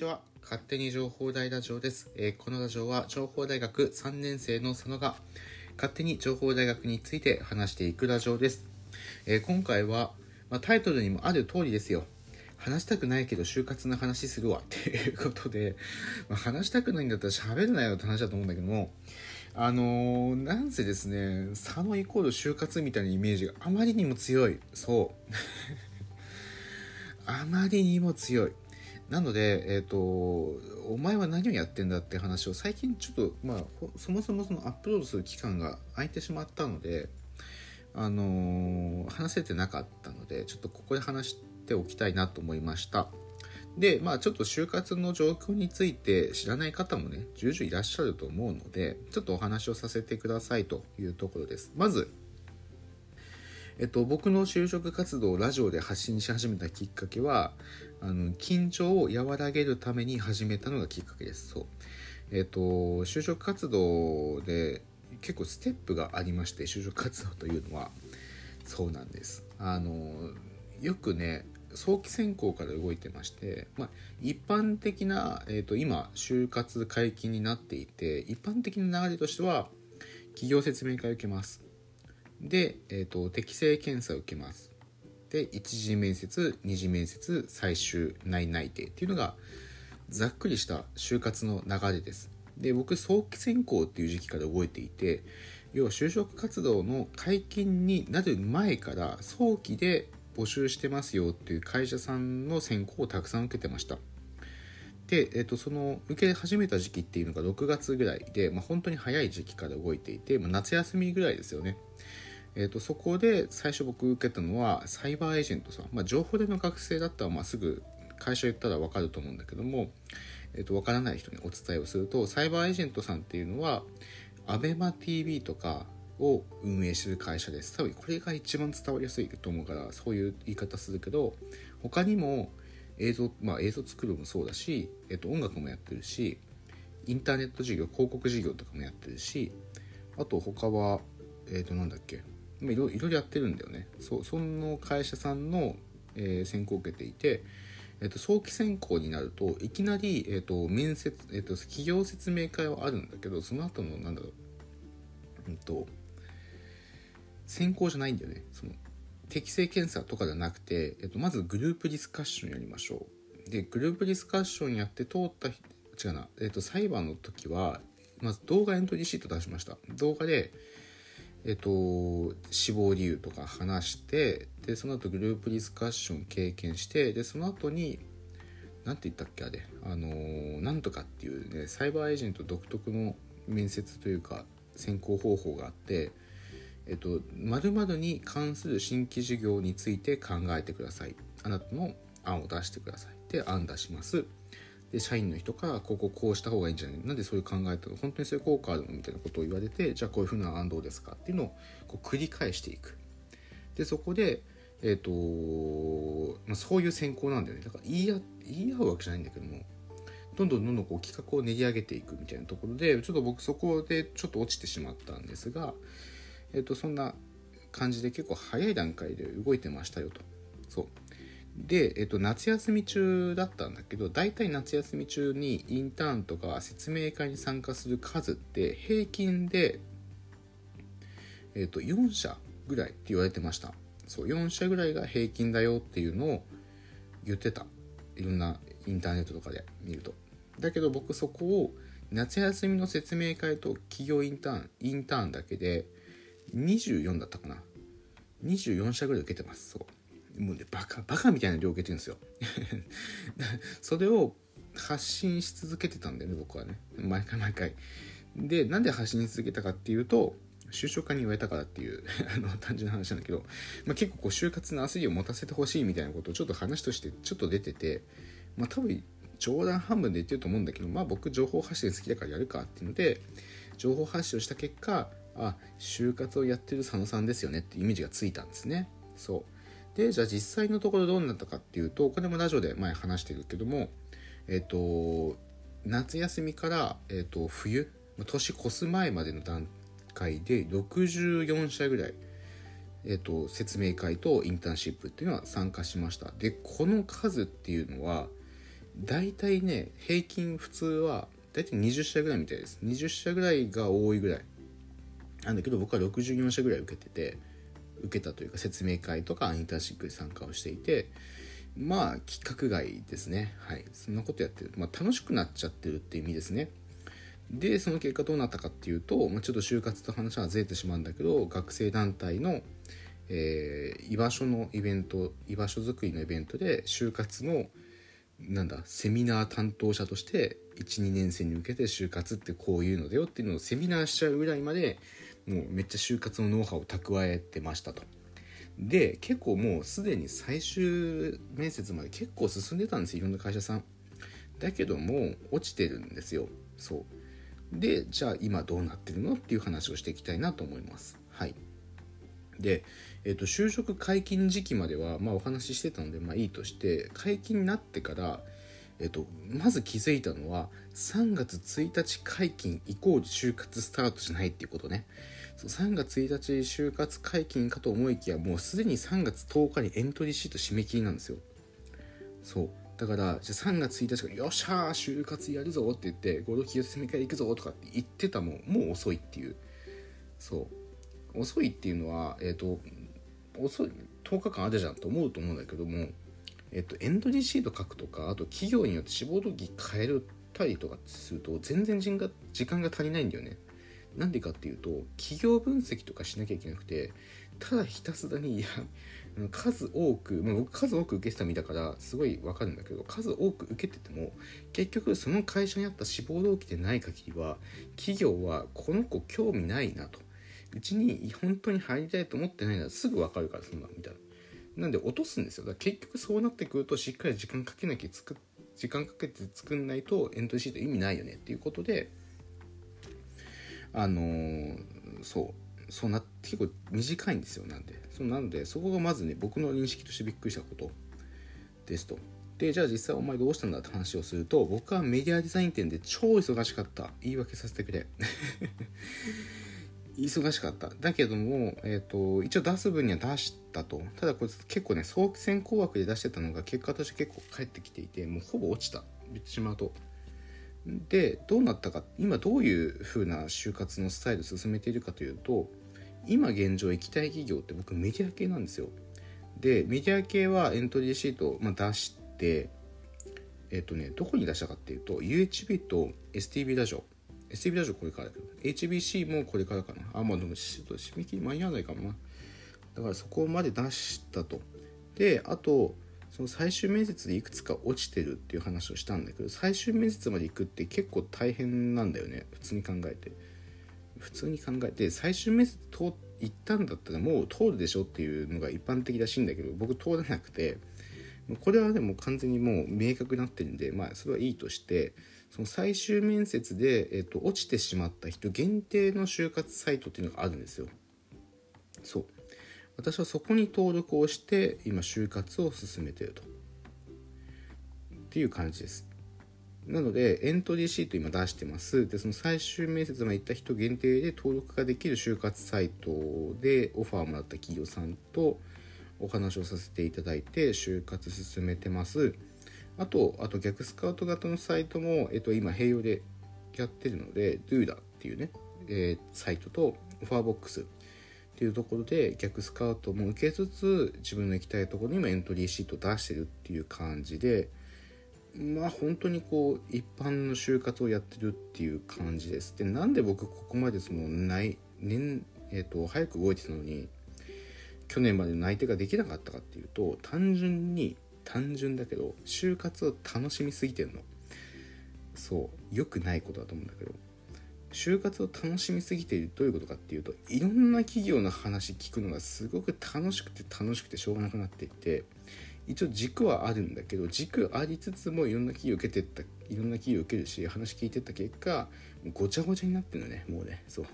ちは。勝手に情報大ラジオです。えーこのラジオは情報大学3年生の佐野が勝手に情報大学について話していくラジオです。えー今回は、まあ、タイトルにもある通りですよ。話したくないけど就活の話するわ っていうことで、まあ、話したくないんだったら喋るなよって話だと思うんだけども、あのーなんせですね、佐野イコール就活みたいなイメージがあまりにも強い。そう。あまりにも強い。なので、えっ、と、お前は何をやってんだって話を最近ちょっと、まあ、そもそもそのアップロードする期間が空いてしまったので、あのー話せてなかったので、ちょっとここで話しておきたいなと思いました。で、まあちょっと就活の状況について知らない方もね、重々いらっしゃると思うので、ちょっとお話をさせてくださいというところです。まず、えっと、僕の就職活動をラジオで発信し始めたきっかけは、あの、緊張を和らげるために始めたのがきっかけです。そう。えっと、就職活動で結構ステップがありまして、就職活動というのは、そうなんです。あの、よくね、早期選考から動いてまして、まあ、一般的な、えっと、今、就活解禁になっていて、一般的な流れとしては、企業説明会を受けます。で、えー、と適正検査を受けます。で一次面接二次面接最終内内定っていうのがざっくりした就活の流れです。で僕早期選考っていう時期から動いていて要は就職活動の解禁になる前から早期で募集してますよっていう会社さんの選考をたくさん受けてました。で、えっと、その受け始めた時期っていうのが6月ぐらいで、まあ、本当に早い時期から動いていて、まあ、夏休みぐらいですよね。えっと、そこで最初僕受けたのはサイバーエージェントさん、まあ、情報での学生だったらまあすぐ会社言ったら分かると思うんだけども、えっと、分からない人にお伝えをするとサイバーエージェントさんっていうのは ABEMATV とかを運営する会社です。多分これが一番伝わりやすいと思うからそういう言い方するけど他にも映像まあ映像作るのもそうだし、えっと、音楽もやってるしインターネット事業広告事業とかもやってるしあと他はえっ、となんだっけいろいろやってるんだよね。そその会社さんの、えー選考を受けていて、えっと早期選考になるといきなり、えっと面接、えっと企業説明会はあるんだけどその後のなんだろううんと選考じゃないんだよね。その適正検査とかじゃなくて、えっと、まずグループディスカッションやりましょう。でグループディスカッションやって通った違うな、えっと、裁判の時はまず動画エントリーシート出しました。動画でえっと、死亡理由とか話してでその後グループディスカッション経験してでその後に何て言ったっけあれ。あのなんとかっていうねサイバーエージェント独特の面接というか選考方法があってえっと〇〇に関する新規事業について考えてください。あなたの案を出してください。で案出します。で社員の人からこここうした方がいいんじゃない？なんでそういう考えたの？本当にそういう効果あるのみたいなことを言われてじゃあこういうふうな案どうですか？っていうのをこう繰り返していく。でそこでえっ、と、まあ、そういう選考なんだよね。だから言い合言い合うわけじゃないんだけどもどんどんどんどんこう企画を練り上げていくみたいなところでちょっと僕そこでちょっと落ちてしまったんですが、えっとそんな感じで結構早い段階で動いてましたよと。そう。で、えっと、夏休み中だったんだけど大体夏休み中にインターンとか説明会に参加する数って平均で、えっと、4社ぐらいって言われてました。そう4社ぐらいが平均だよっていうのを言ってた。いろんなインターネットとかで見ると。だけど僕そこを夏休みの説明会と企業インターンインターンだけで24だったかな。24社ぐらい受けてますそう。もうねバカバカみたいな量受けてるんですよ。それを発信し続けてたんだよね僕はね。毎回毎回。でなんで発信し続けたかっていうと就職課に言われたからっていう あの単純な話なんだけど、まあ、結構こう就活の焦りを持たせてほしいみたいなことをちょっと話としてちょっと出ててまあ多分冗談半分で言ってると思うんだけどまあ僕情報発信好きだからやるかっていうので情報発信をした結果あ就活をやってる佐野さんですよねってイメージがついたんですね。そう。でじゃあ実際のところどうなったかっていうとこれもラジオで前話してるけどもえっ、と夏休みから、えっと冬年越す前までの段階で64社ぐらい、えっと説明会とインターンシップっていうのは参加しました。でこの数っていうのは大体ね平均普通は大体20社ぐらいみたいです。20社ぐらいが多いぐらい。なんだけど僕は64社ぐらい受けてて受けたというか説明会とかインターンシップに参加をしていてまあ規格外ですね。はい。そんなことやってる、まあ、楽しくなっちゃってるっていう意味ですね。でその結果どうなったかっていうと、まあ、ちょっと就活と話はずれてしまうんだけど学生団体の、えー、居場所のイベント居場所づくりのイベントで就活のなんだセミナー担当者として12年生に向けて就活ってこういうのだよっていうのをセミナーしちゃうぐらいまでもうめっちゃ就活のノウハウを蓄えてましたと。で結構もうすでに最終面接まで結構進んでたんですよいろんな会社さん。だけども落ちてるんですよ。そうでじゃあ今どうなってるのっていう話をしていきたいなと思います。はい、で、えーと、就職解禁時期までは、まあ、お話ししてたので、まあ、いいとして解禁になってから、えーと、まず気づいたのは3月1日解禁イコール就活スタートじゃないっていうことね。3月1日就活解禁かと思いきやもうすでに3月10日にエントリーシート締め切りなんですよ。そうだからじゃあ3月1日から「よっしゃー就活やるぞ」って言って「合同企業説明会行くぞ」とかって言ってたもんもう遅いっていうそう遅いっていうのはえっ、ー、と遅い10日間あるじゃんと思うと思うんだけどもえっ、とエントリーシート書くとかあと企業によって志望動機変えるたりとかすると全然人が時間が足りないんだよね。なんでかっていうと企業分析とかしなきゃいけなくてただひたすらにいや数多く、まあ、僕数多く受けてた身だからすごいわかるんだけど数多く受けてても結局その会社にあった志望動機でない限りは企業はこの子興味ないなと。うちに本当に入りたいと思ってないならすぐわかるからそんなみたいななんで落とすんですよ。だから結局そうなってくるとしっかり時間かけなきゃ作時間かけて作んないとエントリーシート意味ないよねっていうことであのー、そうそうな結構短いんですよ。なんでそうなのでそこがまずね僕の認識としてびっくりしたこと。ですと。でじゃあ実際お前どうしたんだって話をすると僕はメディアデザイン店で超忙しかった。言い訳させてくれ。忙しかった。だけども、えーと、一応出す分には出したと。ただこれ結構ね早期選考枠で出してたのが結果として結構返ってきていてもうほぼ落ちた。言ってしまうと。でどうなったか今どういう風な就活のスタイル進めているかというと今現状行きたい企業って僕メディア系なんですよ。でメディア系はエントリーシートを、ま出してえっ、とねどこに出したかっていうと UHB と STB ラジオ。STB ラジオこれからだけど HBC もこれからかな。あまあでもちょっと締め切り間に合わないかもな。だからそこまで出したと。であとその最終面接でいくつか落ちてるっていう話をしたんだけど最終面接まで行くって結構大変なんだよね。普通に考えて。普通に考えて。最終面接通行ったんだったらもう通るでしょっていうのが一般的らしいんだけど僕通らなくて。これはでも完全にもう明確になってるんでまあそれはいいとしてその最終面接で、えーと、落ちてしまった人限定の就活サイトっていうのがあるんですよ。そう。私はそこに登録をして今就活を進めてると。っていう感じです。なのでエントリーシート今出してます。でその最終面接まで行った人限定で登録ができる就活サイトでオファーをもらった企業さんとお話をさせていただいて就活進めてます。あとあと逆スカウト型のサイトも、えっと、今併用でやってるので Doda っていうね、えー、サイトとオファーボックスっていうところで逆スカウトも受けつつ自分の行きたいところにもエントリーシート出してるっていう感じでまあ本当にこう一般の就活をやってるっていう感じです。でなんで僕ここまでそのない年えっ、ー、と早く動いてたのに去年まで内定ができなかったかっていうと単純に単純だけど就活を楽しみすぎてんの。そう良くないことだと思うんだけど。就活を楽しみすぎているどういうことかっていうといろんな企業の話聞くのがすごく楽しくて楽しくてしょうがなくなっていって一応軸はあるんだけど軸ありつつもいろんな企業受けてったいろんな企業受けるし話聞いてった結果ごちゃごちゃになってるのねもうね。そう。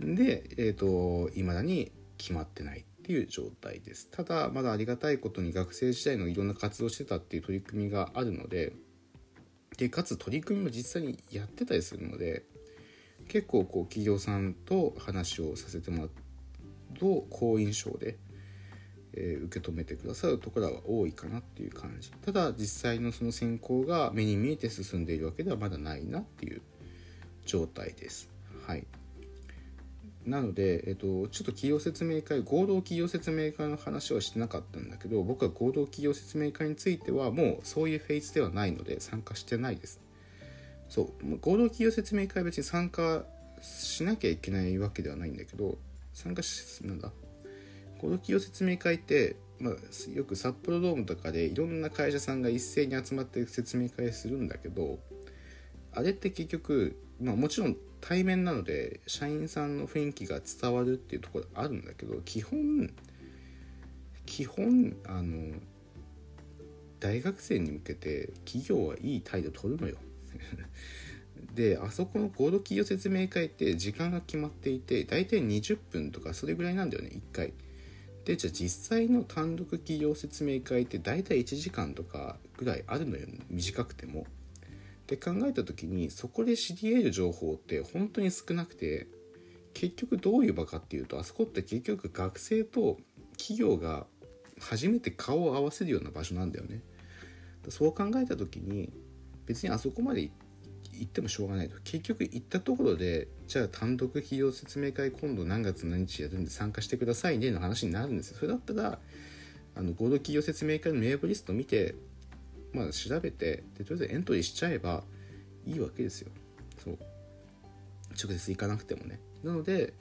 でえっ、ー、といまだに決まってない。ていう状態です。ただまだありがたいことに学生時代のいろんな活動してたっていう取り組みがあるのででかつ取り組みも実際にやってたりするので結構こう企業さんと話をさせてもらうと好印象でえー、受け止めてくださるところは多いかなっていう感じ。ただ実際のその選考が目に見えて進んでいるわけではまだないなっていう状態です。はい。なので、えっと、ちょっと企業説明会合同企業説明会の話はしてなかったんだけど僕は合同企業説明会についてはもうそういうフェーズではないので参加してないです。そう合同企業説明会は別に参加しなきゃいけないわけではないんだけど参加しなんだ？合同企業説明会って、まあ、よく札幌ドームとかでいろんな会社さんが一斉に集まって説明会するんだけどあれって結局、まあ、もちろん対面なので社員さんの雰囲気が伝わるっていうところあるんだけど基本基本あの大学生に向けて企業はいい態度取るのよ。であそこの合同企業説明会って時間が決まっていて大体20分とかそれぐらいなんだよね1回。でじゃあ実際の単独企業説明会って大体1時間とかぐらいあるのよ短くても。って考えた時にそこで知り得る情報って本当に少なくて結局どういう場かっていうとあそこって結局学生と企業が初めて顔を合わせるような場所なんだよね。そう考えた時に別にあそこまで行ってもしょうがないと。結局行ったところでじゃあ単独企業説明会今度何月何日やるんで参加してくださいねの話になるんですよ。それだったらあの合同企業説明会の名簿リスト見てまあ、調べてでとりあえずエントリーしちゃえばいいわけですよ。そう。直接行かなくてもね。なので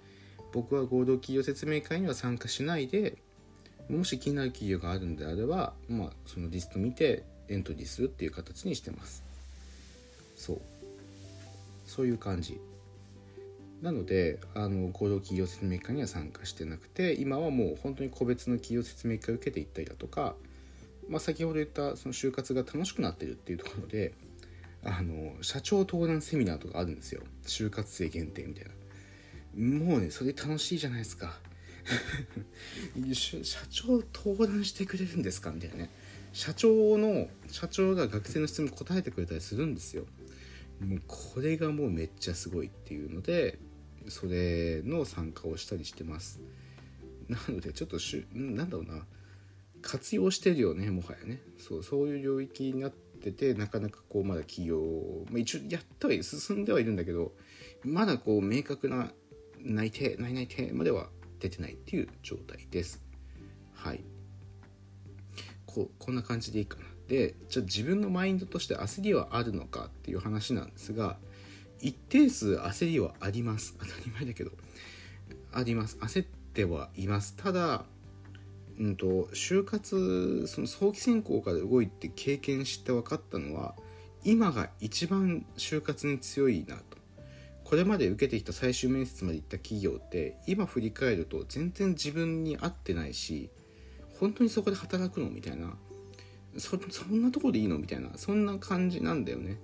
僕は合同企業説明会には参加しないでもし気になる企業があるんであれば、まあ、そのリスト見てエントリーするっていう形にしてます。そう。そういう感じ。なのであの合同企業説明会には参加してなくて今はもう本当に個別の企業説明会を受けていったりだとかまあ、先ほど言ったその就活が楽しくなってるっていうところであの社長登壇セミナーとかあるんですよ。就活生限定みたいな。もうねそれ楽しいじゃないですか。社長登壇してくれるんですかみたいなね。社長の社長が学生の質問答えてくれたりするんですよ。もうこれがもうめっちゃすごいっていうのでそれの参加をしたりしてます。なのでちょっとしゅなんだろうな。活用してるよねもはやね。そうそういう領域になっててなかなかこうまだ企業、まあ、一応やっては進んではいるんだけどまだこう明確な内定内内定までは出てないっていう状態です。はい。ここんな感じでいいかな。でじゃあ自分のマインドとして焦りはあるのかっていう話なんですが一定数焦りはあります。当たり前だけど。あります。焦ってはいます。ただうんと、就活その早期選考から動いて経験して分かったのは今が一番就活に強いなとこれまで受けてきた最終面接まで行った企業って今振り返ると全然自分に合ってないし本当にそこで働くのみたいなそんなとこでいいのみたいなそんな感じなんだよね。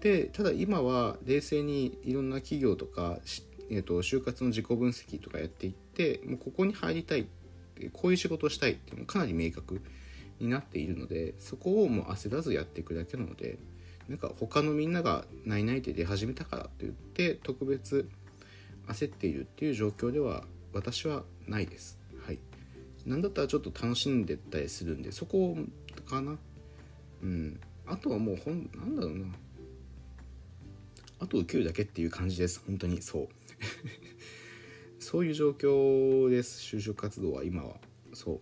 でただ今は冷静にいろんな企業とか、えーと、就活の自己分析とかやっていってもうここに入りたいっこういう仕事をしたいっていうのもかなり明確になっているのでそこをもう焦らずやっていくだけなのでなんか他のみんなが「ないない」って出始めたからって言って特別焦っているっていう状況では私はないです。はい。なんだったらちょっと楽しんでったりするんでそこかな。うん。あとはもうほんなんだろうな。あと受けるだけっていう感じです。本当にそう。そういう状況です。就職活動は今は。そう。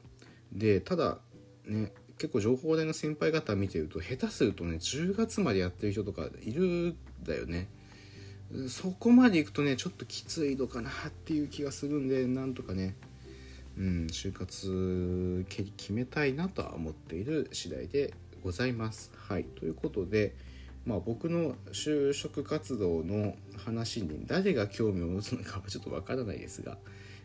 でただね結構情報大の先輩方見てると下手するとね10月までやってる人とかいるんだよね。そこまでいくとねちょっときついのかなっていう気がするんでなんとかねうん就活決めたいなとは思っている次第でございます。はい。ということでまあ、僕の就職活動の話に誰が興味を持つのかはちょっとわからないですが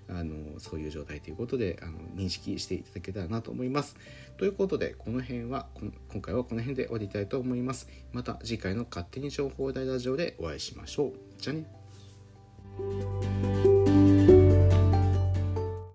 あのそういう状態ということであの認識していただけたらなと思います。ということでこの辺は今回はこの辺で終わりたいと思います。また次回の勝手に情報大ラジオでお会いしましょう。じゃあね。